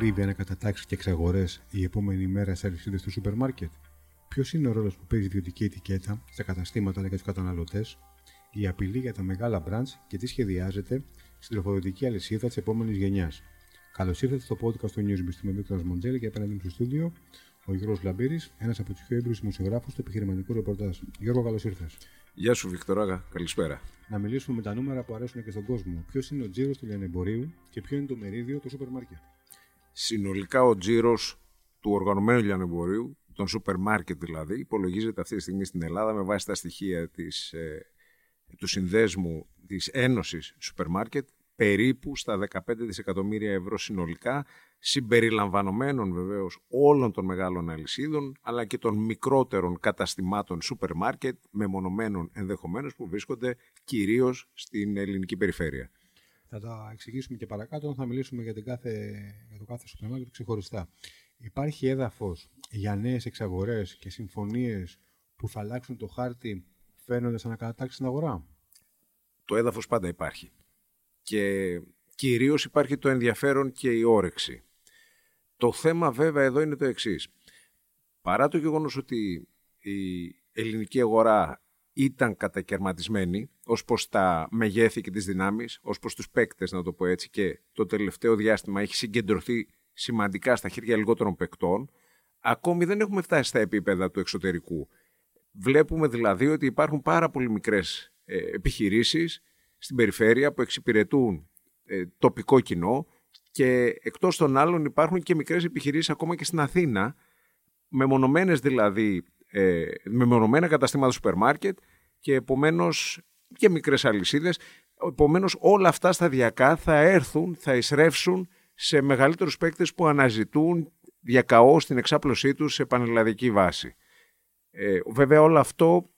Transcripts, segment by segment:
ακρίβεια να κατατάξει και εξαγορές η επόμενη μέρα στι αλυσίδες του σούπερ μάρκετ; Ποιος είναι ο ρόλος που παίζει η ιδιωτική ετικέτα στα καταστήματα αλλά και τους καταναλωτές, η απειλή για τα μεγάλα μπραντ και τι σχεδιάζεται στην τροφοδοτική αλυσίδα της επόμενης γενιάς; Καλώς ήρθατε στο podcast του Newsbeast. Είμαι Βίκτορας Μοντζέλη και απέναντι μου στο στούντιο ο Γιώργος Λαμπύρης, ένας από τους πιο έμπειρου δημοσιογράφους του επιχειρηματικού ρεπορτάζ. Γιώργο, καλώς ήρθες. Γεια σου, Βικτοράγα. Καλησπέρα. Να μιλήσουμε με τα νούμερα που αρέσουν και στον κόσμο. Ποιος είναι ο τζίρος του λιανεμπορίου και ποιο είναι το μερίδιο του σούπερ μάρκετ; Συνολικά ο τζίρος του οργανωμένου λιανεμπορίου, των σούπερ μάρκετ δηλαδή, υπολογίζεται αυτή τη στιγμή στην Ελλάδα με βάση τα στοιχεία της, ε, του συνδέσμου της Ένωσης Σούπερ Μάρκετ περίπου στα 15 δισεκατομμύρια ευρώ συνολικά, συμπεριλαμβανομένων βεβαίως όλων των μεγάλων αλυσίδων, αλλά και των μικρότερων καταστημάτων σούπερ μάρκετ, μεμονωμένων ενδεχομένως που βρίσκονται κυρίως στην ελληνική περιφέρεια. Θα τα εξηγήσουμε και παρακάτω, θα μιλήσουμε για, την κάθε, για το κάθε σούπερ μάρκετ ξεχωριστά. Υπάρχει έδαφος για νέες εξαγορές και συμφωνίες που θα αλλάξουν το χάρτη φαίνοντας ανακατατάξει στην αγορά; Το έδαφος πάντα υπάρχει και κυρίως υπάρχει το ενδιαφέρον και η όρεξη. Το θέμα βέβαια εδώ είναι το εξής. Παρά το γεγονός ότι η ελληνική αγορά ήταν κατακαιρματισμένη ως προς τα μεγέθη και τις δυνάμεις, ως προς τους παίκτες να το πω έτσι και το τελευταίο διάστημα έχει συγκεντρωθεί σημαντικά στα χέρια λιγότερων παικτών, ακόμη δεν έχουμε φτάσει στα επίπεδα του εξωτερικού. Βλέπουμε δηλαδή ότι υπάρχουν πάρα πολύ μικρές ε, επιχειρήσεις στην περιφέρεια που εξυπηρετούν ε, τοπικό κοινό και εκτός των άλλων υπάρχουν και μικρές επιχειρήσεις ακόμα και στην Αθήνα μεμονωμένες δηλαδή ε, μεμονωμένα καταστήματα σούπερ μάρκετ και επομένως και μικρές αλυσίδες επομένως όλα αυτά σταδιακά θα έρθουν, θα εισρεύσουν σε μεγαλύτερους παίκτες που αναζητούν διακαώς στην εξάπλωσή τους σε πανελλαδική βάση. Ε, βέβαια όλο αυτό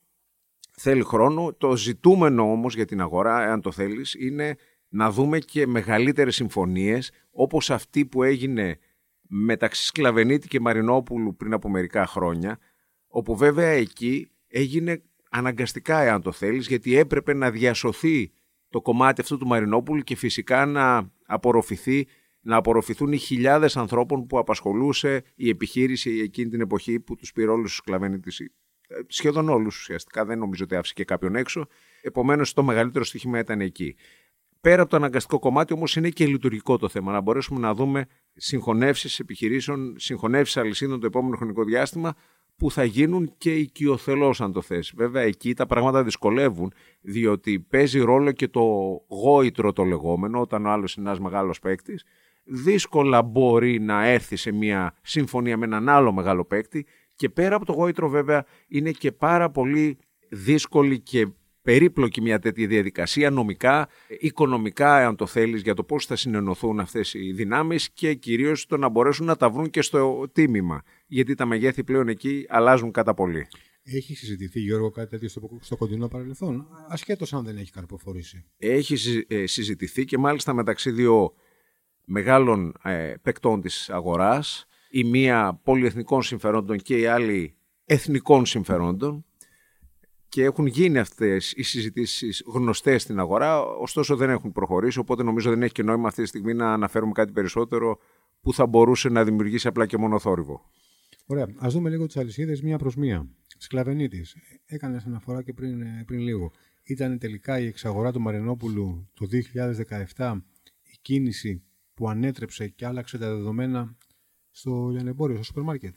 θέλει χρόνο. Το ζητούμενο όμως για την αγορά, εάν το θέλεις, είναι να δούμε και μεγαλύτερες συμφωνίες όπως αυτή που έγινε μεταξύ Σκλαβενίτη και Μαρινόπουλου πριν από μερικά χρόνια, όπου βέβαια εκεί έγινε αναγκαστικά, εάν το θέλεις, γιατί έπρεπε να διασωθεί το κομμάτι αυτού του Μαρινόπουλου και φυσικά να απορροφηθεί να απορροφηθούν οι χιλιάδες ανθρώπων που απασχολούσε η επιχείρηση εκείνη την εποχή που τους πήρε όλους τους Σκλαβενίτης σχεδόν όλους ουσιαστικά. Δεν νομίζω ότι άφησε και κάποιον έξω. Επομένως, το μεγαλύτερο στοίχημα ήταν εκεί. Πέρα από το αναγκαστικό κομμάτι, όμως, είναι και λειτουργικό το θέμα. Να μπορέσουμε να δούμε συγχωνεύσεις επιχειρήσεων, συγχωνεύσεις αλυσίδων το επόμενο χρονικό διάστημα που θα γίνουν και οικειοθελώς, αν το θες. Βέβαια, εκεί τα πράγματα δυσκολεύουν, διότι παίζει ρόλο και το γόητρο το λεγόμενο, όταν ο άλλος είναι ένας μεγάλος παίκτης. Δύσκολα μπορεί να έρθει σε μια συμφωνία με έναν άλλο μεγάλο παίκτη και πέρα από το γόητρο βέβαια είναι και πάρα πολύ δύσκολη και περίπλοκη μια τέτοια διαδικασία νομικά, οικονομικά αν το θέλεις για το πώς θα συνενωθούν αυτές οι δυνάμεις και κυρίως το να μπορέσουν να τα βρουν και στο τίμημα γιατί τα μεγέθη πλέον εκεί αλλάζουν κατά πολύ. Έχει συζητηθεί, Γιώργο, κάτι τέτοιο στο, κοντινό παρελθόν, ασχέτως αν δεν έχει καρποφορήσει. Έχει ε, συζητηθεί και μάλιστα μεταξύ δύο μεγάλων ε, παικτών της αγοράς η μία πολυεθνικών συμφερόντων και η άλλη εθνικών συμφερόντων και έχουν γίνει αυτές οι συζητήσεις γνωστές στην αγορά, ωστόσο δεν έχουν προχωρήσει, οπότε νομίζω δεν έχει και νόημα αυτή τη στιγμή να αναφέρουμε κάτι περισσότερο που θα μπορούσε να δημιουργήσει απλά και μόνο θόρυβο. Ωραία. Α δούμε λίγο τις αλυσίδες μία προς μία. Σκλαβενίτης. Έκανε αναφορά και πριν, πριν λίγο. Ήταν τελικά η εξαγορά του Μαρινόπουλου το 2017 η κίνηση που ανέτρεψε και άλλαξε τα δεδομένα στο λιανεμπόριο, στο σούπερ μάρκετ.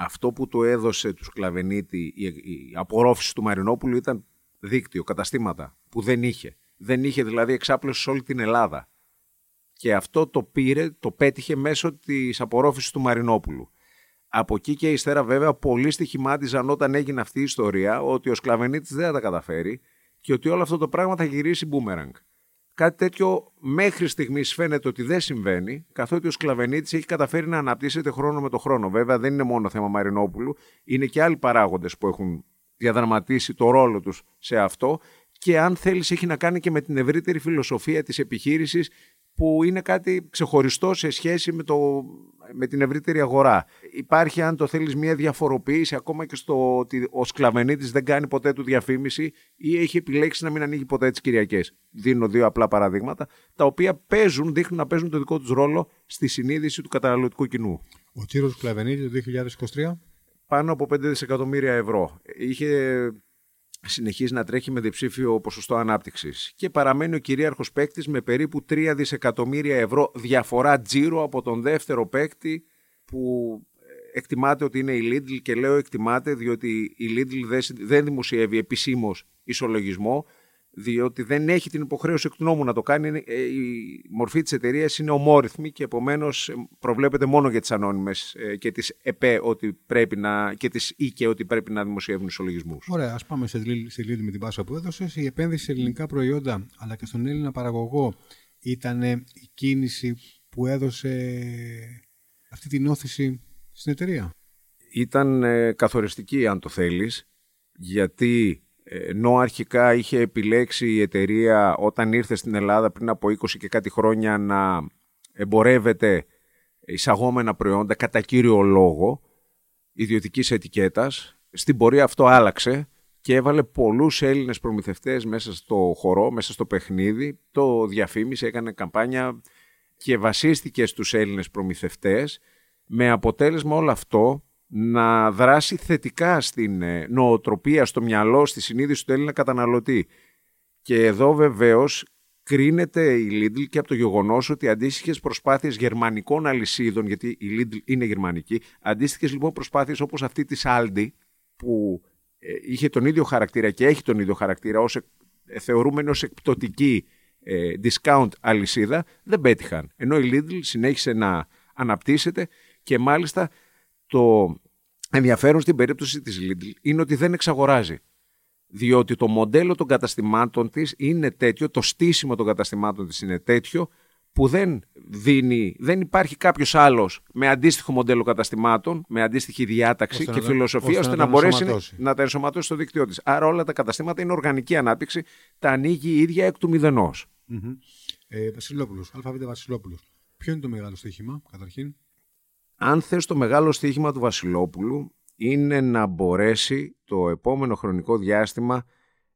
Αυτό που το έδωσε του Σκλαβενίτη, η, η απορρόφηση του Μαρινόπουλου ήταν δίκτυο, καταστήματα που δεν είχε. Δεν είχε δηλαδή εξάπλωση σε όλη την Ελλάδα. Και αυτό το πήρε, το πέτυχε μέσω της απορρόφησης του Μαρινόπουλου. Από εκεί και ύστερα βέβαια πολλοί στοιχημάτιζαν όταν έγινε αυτή η ιστορία ότι ο Σκλαβενίτης δεν θα τα καταφέρει και ότι όλο αυτό το πράγμα θα γυρίσει μπούμεραγκ. Κάτι τέτοιο μέχρι στιγμής φαίνεται ότι δεν συμβαίνει, καθότι ο Σκλαβενίτης έχει καταφέρει να αναπτύσσεται χρόνο με το χρόνο. Βέβαια, δεν είναι μόνο θέμα Μαρινόπουλου, είναι και άλλοι παράγοντες που έχουν διαδραματίσει το ρόλο τους σε αυτό. Και αν θέλεις, έχει να κάνει και με την ευρύτερη φιλοσοφία της επιχείρησης που είναι κάτι ξεχωριστό σε σχέση με, το, με την ευρύτερη αγορά. Υπάρχει, αν το θέλεις, μια διαφοροποίηση ακόμα και στο ότι ο σκλαβενίτης δεν κάνει ποτέ του διαφήμιση ή έχει επιλέξει να μην ανοίγει ποτέ τις Κυριακές. Δίνω δύο απλά παραδείγματα, τα οποία παίζουν, δείχνουν να παίζουν το δικό τους ρόλο στη συνείδηση του καταναλωτικού κοινού. Ο Τσίρος Σκλαβενίτης το 2023? Πάνω από 5 δισεκατομμύρια ευρώ. Είχε συνεχίζει να τρέχει με διψήφιο ποσοστό ανάπτυξης. Και παραμένει ο κυρίαρχος παίκτης με περίπου 3 δισεκατομμύρια ευρώ διαφορά τζίρο από τον δεύτερο παίκτη που εκτιμάται ότι είναι η Lidl και λέω εκτιμάται διότι η Lidl δεν δημοσιεύει επισήμως ισολογισμό διότι δεν έχει την υποχρέωση εκ του νόμου να το κάνει. Ε, η μορφή της εταιρείας είναι ομόρυθμη και επομένως ε, προβλέπεται μόνο για τις ανώνυμες ε, και τις ΕΠΕ ότι πρέπει να, και τις ΙΚΕ ότι πρέπει να δημοσιεύουν ισολογισμούς. Ωραία, ας πάμε σε σελίδι με την πάσα που έδωσες. Η επένδυση σε ελληνικά προϊόντα αλλά και στον Έλληνα παραγωγό ήταν η κίνηση που έδωσε αυτή την όθηση στην εταιρεία; Ήταν καθοριστική αν το θέλεις γιατί ενώ αρχικά είχε επιλέξει η εταιρεία όταν ήρθε στην Ελλάδα πριν από 20 και κάτι χρόνια να εμπορεύεται εισαγόμενα προϊόντα κατά κύριο λόγο ιδιωτικής ετικέτας, στην πορεία αυτό άλλαξε και έβαλε πολλούς Έλληνες προμηθευτές μέσα στο χορό, μέσα στο παιχνίδι, το διαφήμισε, έκανε καμπάνια και βασίστηκε στους Έλληνες προμηθευτές. Με αποτέλεσμα όλο αυτό να δράσει θετικά στην ε, νοοτροπία, στο μυαλό, στη συνείδηση του Έλληνα καταναλωτή. Και εδώ βεβαίως κρίνεται η Lidl και από το γεγονός ότι αντίστοιχες προσπάθειες γερμανικών αλυσίδων, γιατί η Lidl είναι γερμανική, αντίστοιχες λοιπόν προσπάθειες όπως αυτή της Aldi, που ε, είχε τον ίδιο χαρακτήρα και έχει τον ίδιο χαρακτήρα ως ε, θεωρούμενο ως εκπτωτική discount αλυσίδα, δεν πέτυχαν. Ενώ η Lidl συνέχισε να αναπτύσσεται και μάλιστα το ενδιαφέρον στην περίπτωση της Lidl είναι ότι δεν εξαγοράζει. Διότι το μοντέλο των καταστημάτων της είναι τέτοιο, το στήσιμο των καταστημάτων της είναι τέτοιο, που δεν δίνει, δεν υπάρχει κάποιος άλλος με αντίστοιχο μοντέλο καταστημάτων, με αντίστοιχη διάταξη και φιλοσοφία, ώστε, να, μπορέσει να τα ενσωματώσει στο δίκτυό της. Άρα όλα τα καταστήματα είναι οργανική ανάπτυξη, τα ανοίγει η ίδια εκ του μηδενός. Mm-hmm. Ε, Βασιλόπουλος, ΑΒ Βασιλόπουλος. Ποιο είναι το μεγάλο στοίχημα, καταρχήν; Αν θες το μεγάλο στοίχημα του Βασιλόπουλου είναι να μπορέσει το επόμενο χρονικό διάστημα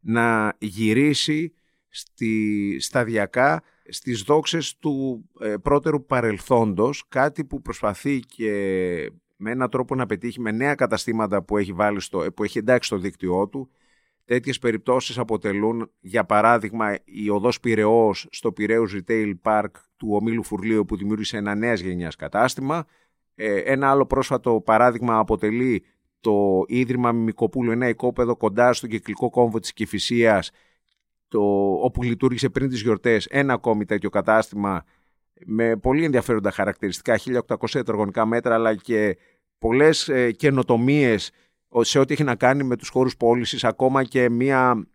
να γυρίσει στη, σταδιακά στις δόξες του ε, πρώτερου παρελθόντος, κάτι που προσπαθεί και με έναν τρόπο να πετύχει με νέα καταστήματα που έχει, βάλει στο, που έχει εντάξει στο δίκτυό του. Τέτοιες περιπτώσεις αποτελούν, για παράδειγμα, η οδός Πυραιός στο Πυραιούς Retail Park του ομίλου Φουρλίου που δημιούργησε ένα νέας γενιάς κατάστημα, ε, ένα άλλο πρόσφατο παράδειγμα αποτελεί το Ίδρυμα Μιμικοπούλου, ένα οικόπεδο κοντά στον κυκλικό κόμβο της Κηφισίας, το, όπου λειτουργήσε πριν τις γιορτές ένα ακόμη τέτοιο κατάστημα με πολύ ενδιαφέροντα χαρακτηριστικά, 1800 τετραγωνικά μέτρα, αλλά και πολλές ε, καινοτομίες σε ό,τι έχει να κάνει με τους χώρους πώλησης, ακόμα και μια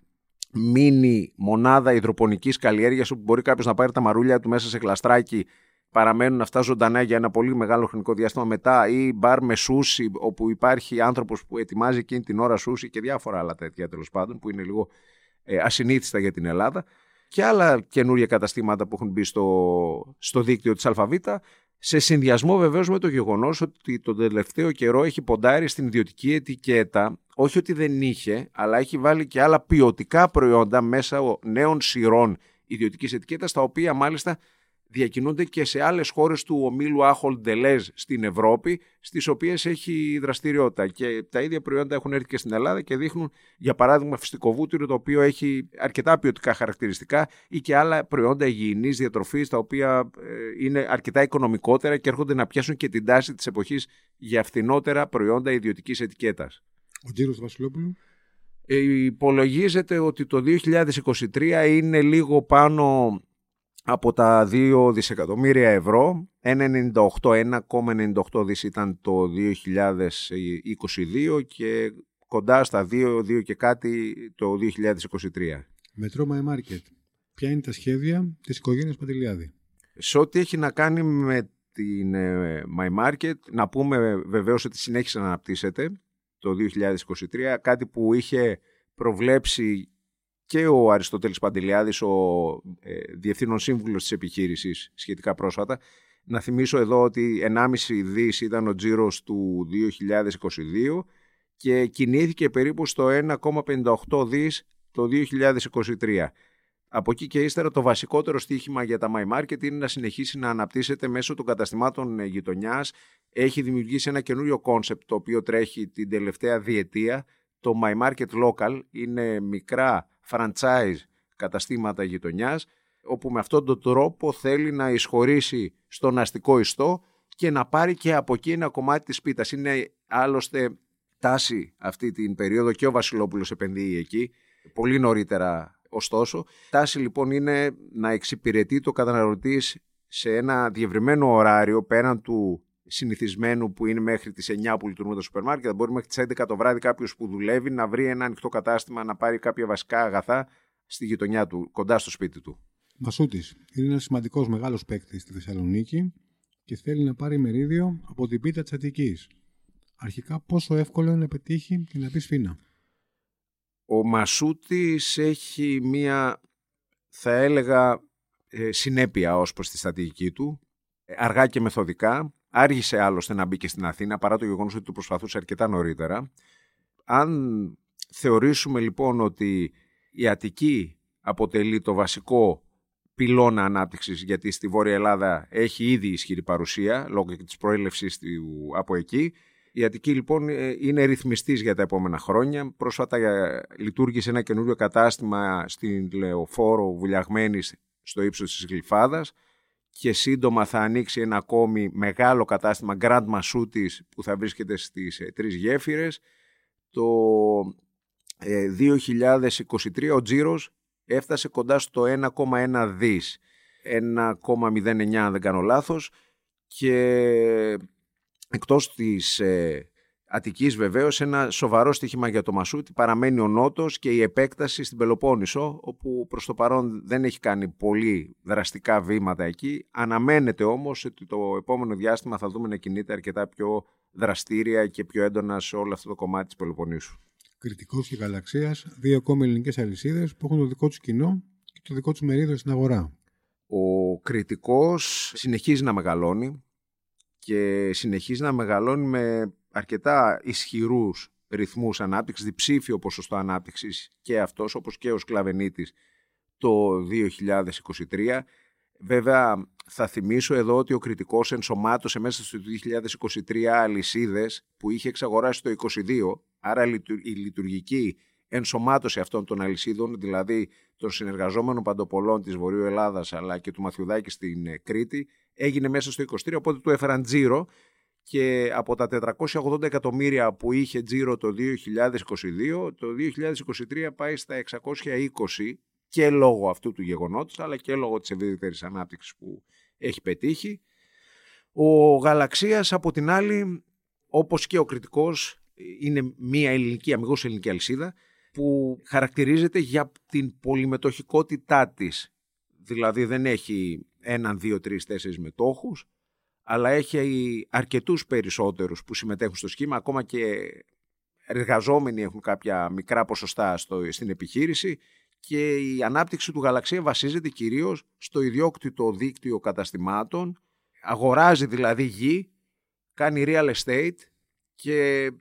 μίνι μονάδα υδροπονικής καλλιέργειας όπου μπορεί κάποιος να πάρει τα μαρούλια του μέσα σε κλαστράκι παραμένουν αυτά ζωντανά για ένα πολύ μεγάλο χρονικό διάστημα. Μετά ή μπαρ με σούσι όπου υπάρχει άνθρωπος που ετοιμάζει εκείνη την ώρα σούσι και διάφορα άλλα τέτοια τέλος πάντων που είναι λίγο ε, ασυνήθιστα για την Ελλάδα και άλλα καινούργια καταστήματα που έχουν μπει στο, στο δίκτυο της ΑΒ σε συνδυασμό βεβαίως με το γεγονός ότι τον τελευταίο καιρό έχει ποντάρει στην ιδιωτική ετικέτα, όχι ότι δεν είχε, αλλά έχει βάλει και άλλα ποιοτικά προϊόντα μέσα νέων σειρών ιδιωτικής ετικέτας, τα οποία μάλιστα διακινούνται και σε άλλες χώρες του ομίλου Άχολ Ντελέζ στην Ευρώπη, στις οποίες έχει δραστηριότητα. Και τα ίδια προϊόντα έχουν έρθει και στην Ελλάδα και δείχνουν, για παράδειγμα, φυστικό βούτυρο, το οποίο έχει αρκετά ποιοτικά χαρακτηριστικά ή και άλλα προϊόντα υγιεινής διατροφής, τα οποία ε, είναι αρκετά οικονομικότερα και έρχονται να πιάσουν και την τάση της εποχής για φθηνότερα προϊόντα ιδιωτικής ετικέτας. Ο κύριος Βασιλόπουλου. Ε, υπολογίζεται ότι το 2023 είναι λίγο πάνω από τα 2 δισεκατομμύρια ευρώ, 1,98 δις ήταν το 2022 και κοντά στα 2, 2 και κάτι το 2023. Μετρό My Market. Ποια είναι τα σχέδια της οικογένειας Πατηλιάδη; Σε ό,τι έχει να κάνει με την ε, My Market, να πούμε βεβαίως ότι συνέχισε να αναπτύσσεται το 2023, κάτι που είχε προβλέψει και ο Αριστοτέλης Παντελιάδης, ο ε, διευθύνων σύμβουλος της επιχείρησης σχετικά πρόσφατα. Να θυμίσω εδώ ότι 1,5 δις ήταν ο τζίρος του 2022 και κινήθηκε περίπου στο 1,58 δις το 2023. Από εκεί και ύστερα το βασικότερο στίχημα για τα My Market είναι να συνεχίσει να αναπτύσσεται μέσω των καταστημάτων γειτονιάς. Έχει δημιουργήσει ένα καινούριο concept το οποίο τρέχει την τελευταία διετία. Το My Market Local είναι μικρά franchise καταστήματα γειτονιάς, όπου με αυτόν τον τρόπο θέλει να εισχωρήσει στον αστικό ιστό και να πάρει και από εκεί ένα κομμάτι της πίτας. Είναι άλλωστε τάση αυτή την περίοδο και ο Βασιλόπουλος επενδύει εκεί, πολύ νωρίτερα ωστόσο. Τάση λοιπόν είναι να εξυπηρετεί το καταναλωτής σε ένα διευρυμένο ωράριο πέραν του συνηθισμένου που είναι μέχρι τις 9 που λειτουργούν τα σούπερ μάρκετ. Μπορεί μέχρι τις 11 το βράδυ κάποιος που δουλεύει να βρει ένα ανοιχτό κατάστημα να πάρει κάποια βασικά αγαθά στη γειτονιά του, κοντά στο σπίτι του. Μασούτη είναι ένας σημαντικός μεγάλος παίκτη στη Θεσσαλονίκη και θέλει να πάρει μερίδιο από την πίτα της Αττικής. Αρχικά, πόσο εύκολο είναι να πετύχει την απή σφίνα. Ο Μασούτης έχει μία, θα έλεγα, ε, συνέπεια ως προς τη στρατηγική του, αργά και μεθοδικά. Άργησε άλλωστε να μπει και στην Αθήνα, παρά το γεγονός ότι το προσπαθούσε αρκετά νωρίτερα. Αν θεωρήσουμε λοιπόν ότι η Αττική αποτελεί το βασικό πυλώνα ανάπτυξης, γιατί στη Βόρεια Ελλάδα έχει ήδη ισχυρή παρουσία, λόγω και της προέλευσης του από εκεί, η Αττική λοιπόν ε, είναι ρυθμιστής για τα επόμενα χρόνια. Πρόσφατα ε, λειτουργήσε ένα καινούριο κατάστημα στην Λεωφόρο Βουλιαγμένης στο ύψος της Γλυφάδας και σύντομα θα ανοίξει ένα ακόμη μεγάλο κατάστημα Grand Masoutis που θα βρίσκεται στις ε, τρεις γέφυρες. Το 2023 ο τζίρος έφτασε κοντά στο 1,1 δις, 1,09 αν δεν κάνω λάθος και εκτός της ε, Αττικής βεβαίως ένα σοβαρό στοίχημα για το Μασούτι παραμένει ο Νότος και η επέκταση στην Πελοπόννησο όπου προς το παρόν δεν έχει κάνει πολύ δραστικά βήματα εκεί αναμένεται όμως ότι το επόμενο διάστημα θα δούμε να κινείται αρκετά πιο δραστήρια και πιο έντονα σε όλο αυτό το κομμάτι της Πελοποννήσου. Κριτικός και Γαλαξίας, δύο ακόμη ελληνικές αλυσίδες που έχουν το δικό τους κοινό και το δικό τους μερίδιο στην αγορά. Ο κριτικός συνεχίζει να μεγαλώνει και συνεχίζει να μεγαλώνει με αρκετά ισχυρούς ρυθμούς ανάπτυξης, διψήφιο ποσοστό ανάπτυξης και αυτός όπως και ο Σκλαβενίτης το 2023. Βέβαια θα θυμίσω εδώ ότι ο κριτικός ενσωμάτωσε μέσα στο 2023 αλυσίδες που είχε εξαγοράσει το 2022, άρα η λειτουργική ενσωμάτωση αυτών των αλυσίδων, δηλαδή των συνεργαζόμενων παντοπολών της Βορείου Ελλάδας αλλά και του Μαθιουδάκη στην ε, Κρήτη, έγινε μέσα στο 23, οπότε του έφεραν τζίρο και από τα 480 εκατομμύρια που είχε τζίρο το 2022, το 2023 πάει στα 620 και λόγω αυτού του γεγονότος, αλλά και λόγω της ευρύτερης ανάπτυξης που έχει πετύχει. Ο Γαλαξίας από την άλλη, όπως και ο κριτικός, είναι μια ελληνική, αμυγός ελληνική αλυσίδα, που χαρακτηρίζεται για την πολυμετοχικότητά της. Δηλαδή δεν έχει έναν, δύο, τρεις, τέσσερις μετόχους, αλλά έχει αρκετούς περισσότερους που συμμετέχουν στο σχήμα, ακόμα και εργαζόμενοι έχουν κάποια μικρά ποσοστά στο, στην επιχείρηση και η ανάπτυξη του γαλαξία βασίζεται κυρίως στο ιδιόκτητο δίκτυο καταστημάτων, αγοράζει δηλαδή γη, κάνει real estate και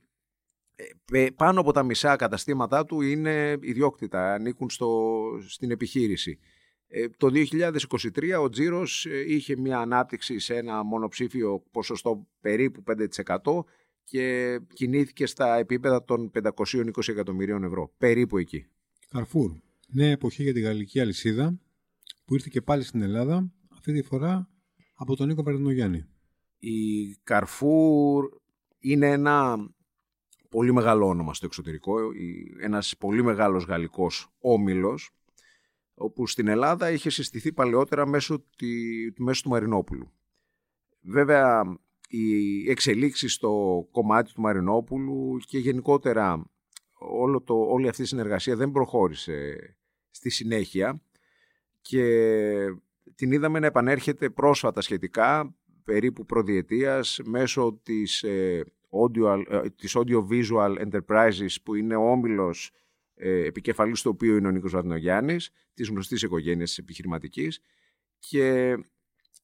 ε, πάνω από τα μισά καταστήματά του είναι ιδιόκτητα, ανήκουν στο, στην επιχείρηση. Ε, το 2023 ο τζίρος ε, είχε μια ανάπτυξη σε ένα μονοψήφιο ποσοστό περίπου 5% και κινήθηκε στα επίπεδα των 520 εκατομμυρίων ευρώ. Περίπου εκεί. Καρφούρ. Νέα εποχή για τη γαλλική αλυσίδα που ήρθε και πάλι στην Ελλάδα αυτή τη φορά από τον Νίκο Βαρδινογιάννη. Η Καρφούρ είναι ένα πολύ μεγάλο όνομα στο εξωτερικό, ένας πολύ μεγάλος γαλλικός όμιλος όπου στην Ελλάδα είχε συστηθεί παλαιότερα μέσω, τη, μέσω του Μαρινόπουλου. Βέβαια, οι εξελίξεις στο κομμάτι του Μαρινόπουλου και γενικότερα όλο το, όλη αυτή η συνεργασία δεν προχώρησε στη συνέχεια και την είδαμε να επανέρχεται πρόσφατα σχετικά, περίπου προδιετίας, μέσω της, ε, audio, ε, της Audio Visual Enterprises που είναι ο όμιλος ε, επικεφαλής του οποίου είναι ο Νίκος Βαδνογιάννης, της γνωστής οικογένειας της επιχειρηματικής και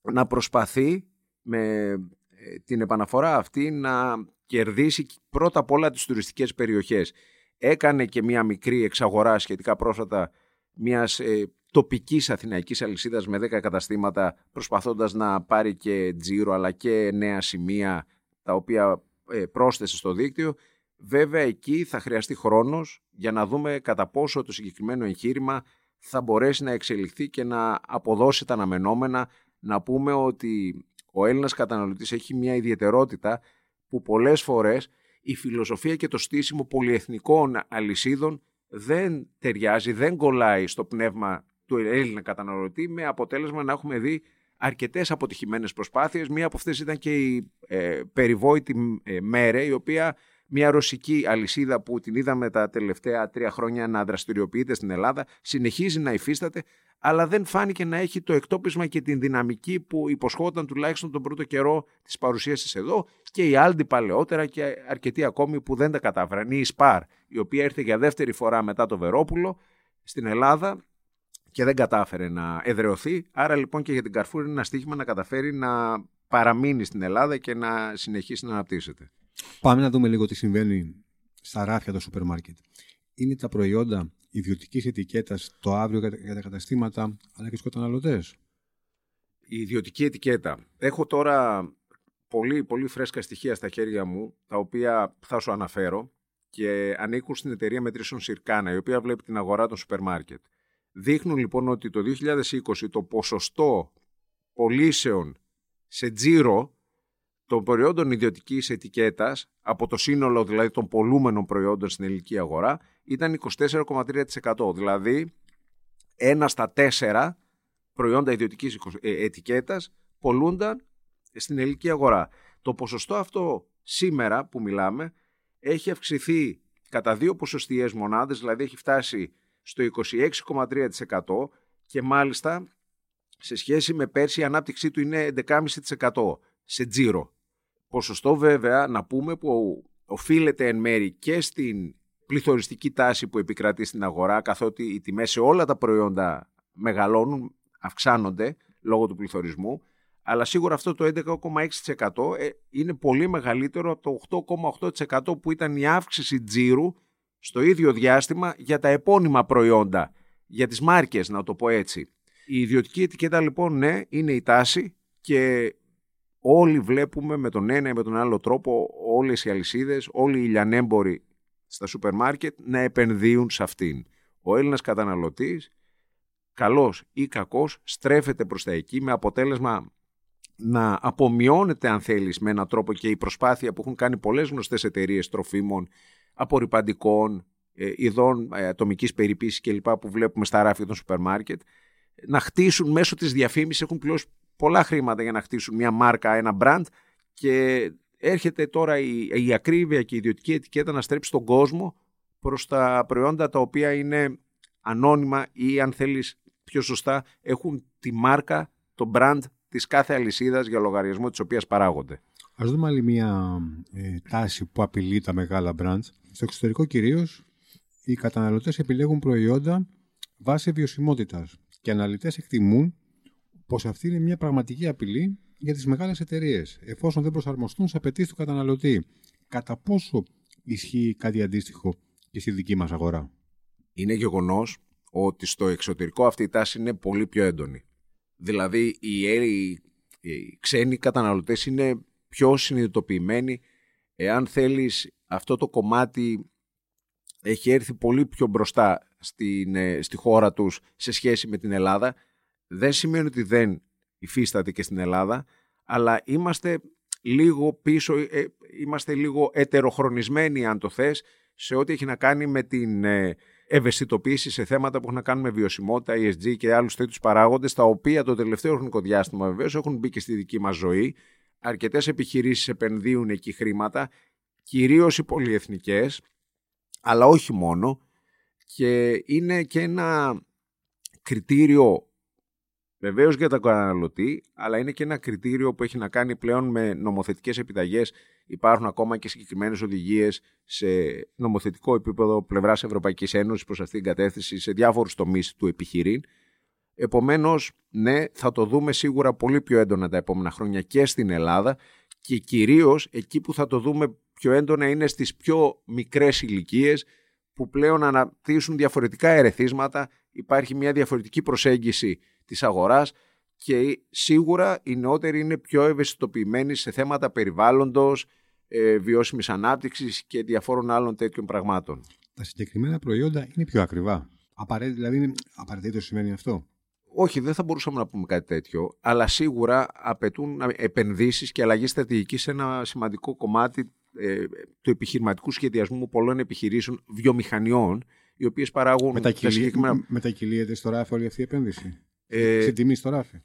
να προσπαθεί με ε, την επαναφορά αυτή να κερδίσει πρώτα απ' όλα τις τουριστικές περιοχές. Έκανε και μια μικρή εξαγορά σχετικά πρόσφατα μιας ε, τοπικής αθηναϊκής αλυσίδας με 10 καταστήματα προσπαθώντας να πάρει και τζίρο αλλά και νέα σημεία τα οποία ε, πρόσθεσε στο δίκτυο. Βέβαια εκεί θα χρειαστεί χρόνος για να δούμε κατά πόσο το συγκεκριμένο εγχείρημα θα μπορέσει να εξελιχθεί και να αποδώσει τα αναμενόμενα. Να πούμε ότι ο Έλληνας καταναλωτής έχει μια ιδιαιτερότητα που πολλές φορές η φιλοσοφία και το στήσιμο πολυεθνικών αλυσίδων δεν ταιριάζει, δεν κολλάει στο πνεύμα του Έλληνα καταναλωτή με αποτέλεσμα να έχουμε δει αρκετές αποτυχημένες προσπάθειες. Μία από αυτές ήταν και η ε, περιβόητη ε, Μέρε, η οποία μια ρωσική αλυσίδα που την είδαμε τα τελευταία τρία χρόνια να δραστηριοποιείται στην Ελλάδα, συνεχίζει να υφίσταται, αλλά δεν φάνηκε να έχει το εκτόπισμα και την δυναμική που υποσχόταν τουλάχιστον τον πρώτο καιρό της παρουσία της εδώ και η Aldi παλαιότερα και αρκετοί ακόμη που δεν τα κατάφεραν. Η Spar, η οποία ήρθε για δεύτερη φορά μετά το Βερόπουλο στην Ελλάδα και δεν κατάφερε να εδραιωθεί. Άρα λοιπόν και για την Carrefour είναι ένα στίχημα να καταφέρει να παραμείνει στην Ελλάδα και να συνεχίσει να αναπτύσσεται. Πάμε να δούμε λίγο τι συμβαίνει στα ράφια των σούπερ μάρκετ. Είναι τα προϊόντα ιδιωτικής ετικέτας το αύριο για τα καταστήματα αλλά και στους καταναλωτές. Η ιδιωτική ετικέτα. Έχω τώρα πολύ, πολύ φρέσκα στοιχεία στα χέρια μου, τα οποία θα σου αναφέρω και ανήκουν στην εταιρεία μετρήσεων Σιρκάνα, η οποία βλέπει την αγορά των σούπερ μάρκετ. Δείχνουν λοιπόν ότι το 2020 το ποσοστό πωλήσεων σε τζίρο των προϊόντων ιδιωτικής ετικέτας από το σύνολο δηλαδή των πολλούμενων προϊόντων στην ελληνική αγορά ήταν 24,3%. Δηλαδή, ένα στα τέσσερα προϊόντα ιδιωτικής ε, ετικέτας πολλούνταν στην ελληνική αγορά. Το ποσοστό αυτό σήμερα που μιλάμε έχει αυξηθεί κατά δύο ποσοστιαίες μονάδες, δηλαδή έχει φτάσει στο 26,3% και μάλιστα σε σχέση με πέρσι η ανάπτυξή του είναι 11,5% σε τζίρο. Ποσοστό βέβαια να πούμε που οφείλεται εν μέρη και στην πληθωριστική τάση που επικρατεί στην αγορά καθότι οι τιμές σε όλα τα προϊόντα μεγαλώνουν, αυξάνονται λόγω του πληθωρισμού αλλά σίγουρα αυτό το 11,6% ε, είναι πολύ μεγαλύτερο από το 8,8% που ήταν η αύξηση τζίρου στο ίδιο διάστημα για τα επώνυμα προϊόντα, για τις μάρκες να το πω έτσι. Η ιδιωτική ετικέτα λοιπόν ναι είναι η τάση και όλοι βλέπουμε με τον ένα ή με τον άλλο τρόπο όλες οι αλυσίδες, όλοι οι λιανέμποροι στα σούπερ μάρκετ να επενδύουν σε αυτήν. Ο Έλληνας καταναλωτής, καλός ή κακός, στρέφεται προς τα εκεί με αποτέλεσμα να απομειώνεται αν θέλεις με έναν τρόπο και η προσπάθεια που έχουν κάνει πολλές γνωστές εταιρείες τροφίμων, απορριπαντικών, ε, ειδών ε, ατομικής περιποίησης κλπ. που βλέπουμε στα ράφια των σούπερ μάρκετ, να χτίσουν μέσω της διαφήμισης, έχουν πληρώσει πολλά χρήματα για να χτίσουν μια μάρκα, ένα brand και έρχεται τώρα η, η ακρίβεια και η ιδιωτική ετικέτα να στρέψει τον κόσμο προς τα προϊόντα τα οποία είναι ανώνυμα ή αν θέλεις πιο σωστά έχουν τη μάρκα, το brand της κάθε αλυσίδας για λογαριασμό της οποίας παράγονται. Ας δούμε άλλη μια ε, τάση που απειλεί τα μεγάλα brands. Στο εξωτερικό κυρίως οι καταναλωτές επιλέγουν προϊόντα βάσει βιωσιμότητας και οι αναλυτές εκτιμούν πως αυτή είναι μια πραγματική απειλή για τις μεγάλες εταιρείες, εφόσον δεν προσαρμοστούν σε απαιτήσεις του καταναλωτή. Κατά πόσο ισχύει κάτι αντίστοιχο και στη δική μας αγορά; Είναι γεγονός ότι στο εξωτερικό αυτή η τάση είναι πολύ πιο έντονη. Δηλαδή οι, οι ξένοι καταναλωτές είναι πιο συνειδητοποιημένοι. Εάν θέλεις αυτό το κομμάτι έχει έρθει πολύ πιο μπροστά στην, ε, στη χώρα τους σε σχέση με την Ελλάδα. Δεν σημαίνει ότι δεν υφίσταται και στην Ελλάδα, αλλά είμαστε λίγο πίσω, ε, είμαστε λίγο ετεροχρονισμένοι αν το θες, σε ό,τι έχει να κάνει με την ε, ευαισθητοποίηση σε θέματα που έχουν να κάνουν με βιωσιμότητα, ESG και άλλους τέτοιους παράγοντες, τα οποία το τελευταίο χρονικό διάστημα βεβαίως έχουν μπει και στη δική μας ζωή. Αρκετές επιχειρήσεις επενδύουν εκεί χρήματα, κυρίως οι πολυεθνικές, αλλά όχι μόνο. Και είναι και ένα κριτήριο Βεβαίως για τον καταναλωτή, αλλά είναι και ένα κριτήριο που έχει να κάνει πλέον με νομοθετικές επιταγές. Υπάρχουν ακόμα και συγκεκριμένες οδηγίες σε νομοθετικό επίπεδο πλευράς Ευρωπαϊκής Ένωσης προς αυτήν την κατεύθυνση σε διάφορους τομείς του επιχειρήν. Επομένως, ναι, θα το δούμε σίγουρα πολύ πιο έντονα τα επόμενα χρόνια και στην Ελλάδα και κυρίως εκεί που θα το δούμε πιο έντονα είναι στις πιο μικρές ηλικίες που πλέον αναπτύσσουν διαφορετικά ερεθίσματα, υπάρχει μια διαφορετική προσέγγιση της αγοράς και σίγουρα οι νεότεροι είναι πιο ευαισθητοποιημένοι σε θέματα περιβάλλοντος, ε, βιώσιμης ανάπτυξης και διαφόρων άλλων τέτοιων πραγμάτων. Τα συγκεκριμένα προϊόντα είναι πιο ακριβά. Απαραίτητο, δηλαδή, είναι απαραίτητο σημαίνει αυτό; Όχι, δεν θα μπορούσαμε να πούμε κάτι τέτοιο, αλλά σίγουρα απαιτούν επενδύσεις και αλλαγή στρατηγικής σε ένα σημαντικό κομμάτι ε, του επιχειρηματικού σχεδιασμού πολλών επιχειρήσεων βιομηχανιών, οι οποίες παράγουν... Μετακυλεί, συγκεκριμένα... Μετακυλείεται στο ράφι όλη αυτή η επένδυση; Ε, σε τιμή στο ράφι.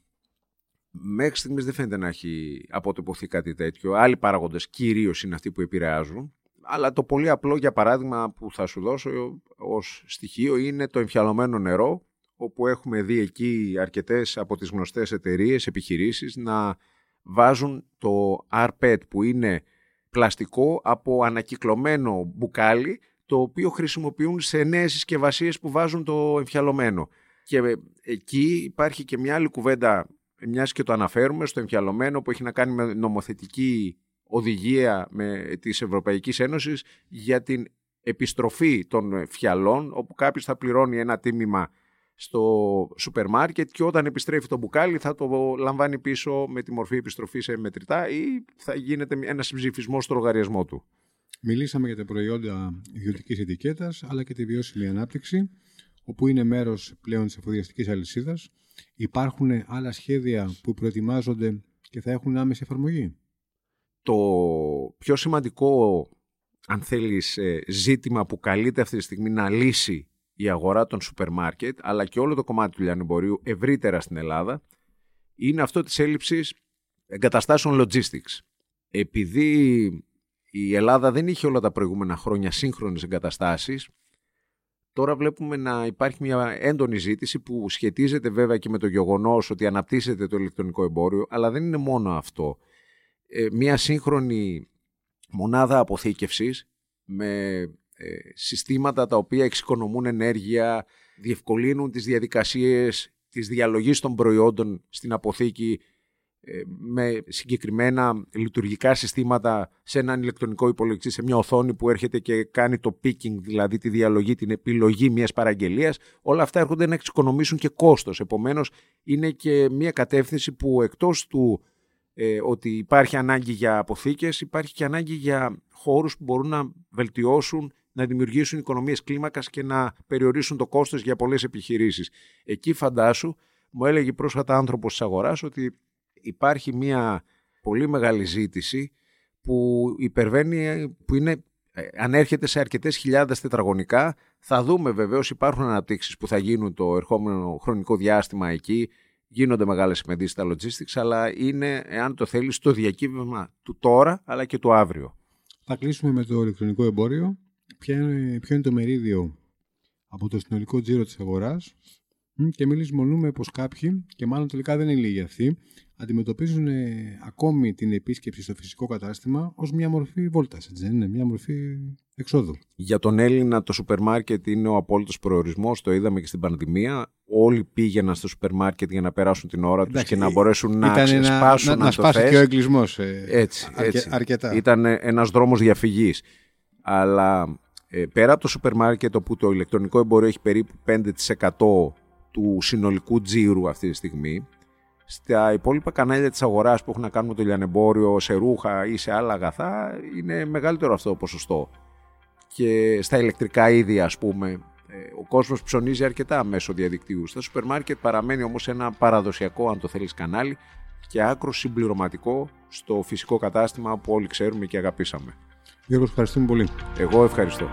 Μέχρι στιγμής δεν φαίνεται να έχει αποτυπωθεί κάτι τέτοιο. Άλλοι παράγοντε κυρίως είναι αυτοί που επηρεάζουν. Αλλά το πολύ απλό, για παράδειγμα, που θα σου δώσω ως στοιχείο είναι το εμφιαλωμένο νερό, όπου έχουμε δει εκεί αρκετές από τις γνωστές εταιρείες, επιχειρήσεις να βάζουν το RPET που είναι πλαστικό από ανακυκλωμένο μπουκάλι το οποίο χρησιμοποιούν σε νέες συσκευασίες που βάζουν το εμφιαλωμένο. Και εκεί υπάρχει και μια άλλη κουβέντα, μιας και το αναφέρουμε, στο εμφιαλωμένο που έχει να κάνει με νομοθετική οδηγία με, της Ευρωπαϊκής Ένωσης για την επιστροφή των φιαλών, όπου κάποιος θα πληρώνει ένα τίμημα στο σούπερ μάρκετ και όταν επιστρέφει το μπουκάλι θα το λαμβάνει πίσω με τη μορφή επιστροφής σε μετρητά ή θα γίνεται ένα συμψηφισμό στο λογαριασμό του. Μιλήσαμε για τα προϊόντα ιδιωτικής ετικέτας αλλά και τη βιώσιμη ανάπτυξη όπου είναι μέρος πλέον της εφοδιαστικής αλυσίδας, υπάρχουν άλλα σχέδια που προετοιμάζονται και θα έχουν άμεση εφαρμογή. Το πιο σημαντικό, αν θέλεις, ε, ζήτημα που καλείται αυτή τη στιγμή να λύσει η αγορά των σούπερ μάρκετ, αλλά και όλο το κομμάτι του λιανεμπορίου ευρύτερα στην Ελλάδα, είναι αυτό της έλλειψης εγκαταστάσεων logistics. Επειδή η Ελλάδα δεν είχε όλα τα προηγούμενα χρόνια σύγχρονες εγκαταστάσεις, Τώρα βλέπουμε να υπάρχει μια έντονη ζήτηση που σχετίζεται βέβαια και με το γεγονός ότι αναπτύσσεται το ηλεκτρονικό εμπόριο, αλλά δεν είναι μόνο αυτό. Ε, μια σύγχρονη μονάδα αποθήκευσης με ε, συστήματα τα οποία εξοικονομούν ενέργεια, διευκολύνουν τις διαδικασίες της διαλογής των προϊόντων στην αποθήκη ε, με συγκεκριμένα λειτουργικά συστήματα σε έναν ηλεκτρονικό υπολογιστή, σε μια οθόνη που έρχεται και κάνει το picking, δηλαδή τη διαλογή, την επιλογή μιας παραγγελίας, όλα αυτά έρχονται να εξοικονομήσουν και κόστος. Επομένως, είναι και μια κατεύθυνση που εκτός του ε, ότι υπάρχει ανάγκη για αποθήκες, υπάρχει και ανάγκη για χώρους που μπορούν να βελτιώσουν, να δημιουργήσουν οικονομίες κλίμακας και να περιορίσουν το κόστος για πολλές επιχειρήσεις. Εκεί φαντάσου, μου έλεγε πρόσφατα άνθρωπος της αγοράς ότι υπάρχει μια πολύ μεγάλη ζήτηση που υπερβαίνει, που είναι, ε, ανέρχεται σε αρκετές χιλιάδες τετραγωνικά. Θα δούμε βεβαίως υπάρχουν αναπτύξεις που θα γίνουν το ερχόμενο χρονικό διάστημα εκεί. Γίνονται μεγάλες επενδύσεις στα logistics, αλλά είναι, εάν το θέλεις, στο διακύβευμα του τώρα, αλλά και του αύριο. Θα κλείσουμε με το ηλεκτρονικό εμπόριο. Ποιο είναι, ποιο είναι το μερίδιο από το συνολικό τζίρο της αγοράς; Και μιλήσουμε πως κάποιοι, και μάλλον τελικά δεν είναι λίγοι αυτοί, αντιμετωπίζουν ε, ακόμη την επίσκεψη στο φυσικό κατάστημα ως μια μορφή βόλτας, έτσι δεν είναι, μια μορφή εξόδου. Για τον Έλληνα το σούπερ μάρκετ είναι ο απόλυτος προορισμός, το είδαμε και στην πανδημία. Όλοι πήγαιναν στο σούπερ μάρκετ για να περάσουν την ώρα τους και να μπορέσουν να ξεσπάσουν, να, να, να σπάσει και ο εγκλισμός ε, έτσι, έτσι. αρκετά. Ήταν ένας δρόμος διαφυγής. Αλλά ε, πέρα από το σούπερ μάρκετ όπου το ηλεκτρονικό εμπόριο έχει περίπου 5% του συνολικού τζίρου αυτή τη στιγμή, στα υπόλοιπα κανάλια της αγοράς που έχουν να κάνουν με το λιανεμπόριο, σε ρούχα ή σε άλλα αγαθά, είναι μεγαλύτερο αυτό το ποσοστό. Και στα ηλεκτρικά είδη, ας πούμε, ε, ο κόσμος ψωνίζει αρκετά μέσω διαδικτύου. Στα σούπερ μάρκετ παραμένει όμως ένα παραδοσιακό, αν το θέλεις, κανάλι και άκρο συμπληρωματικό στο φυσικό κατάστημα που όλοι ξέρουμε και αγαπήσαμε. Γιώργος, ευχαριστούμε πολύ. Εγώ ευχαριστώ.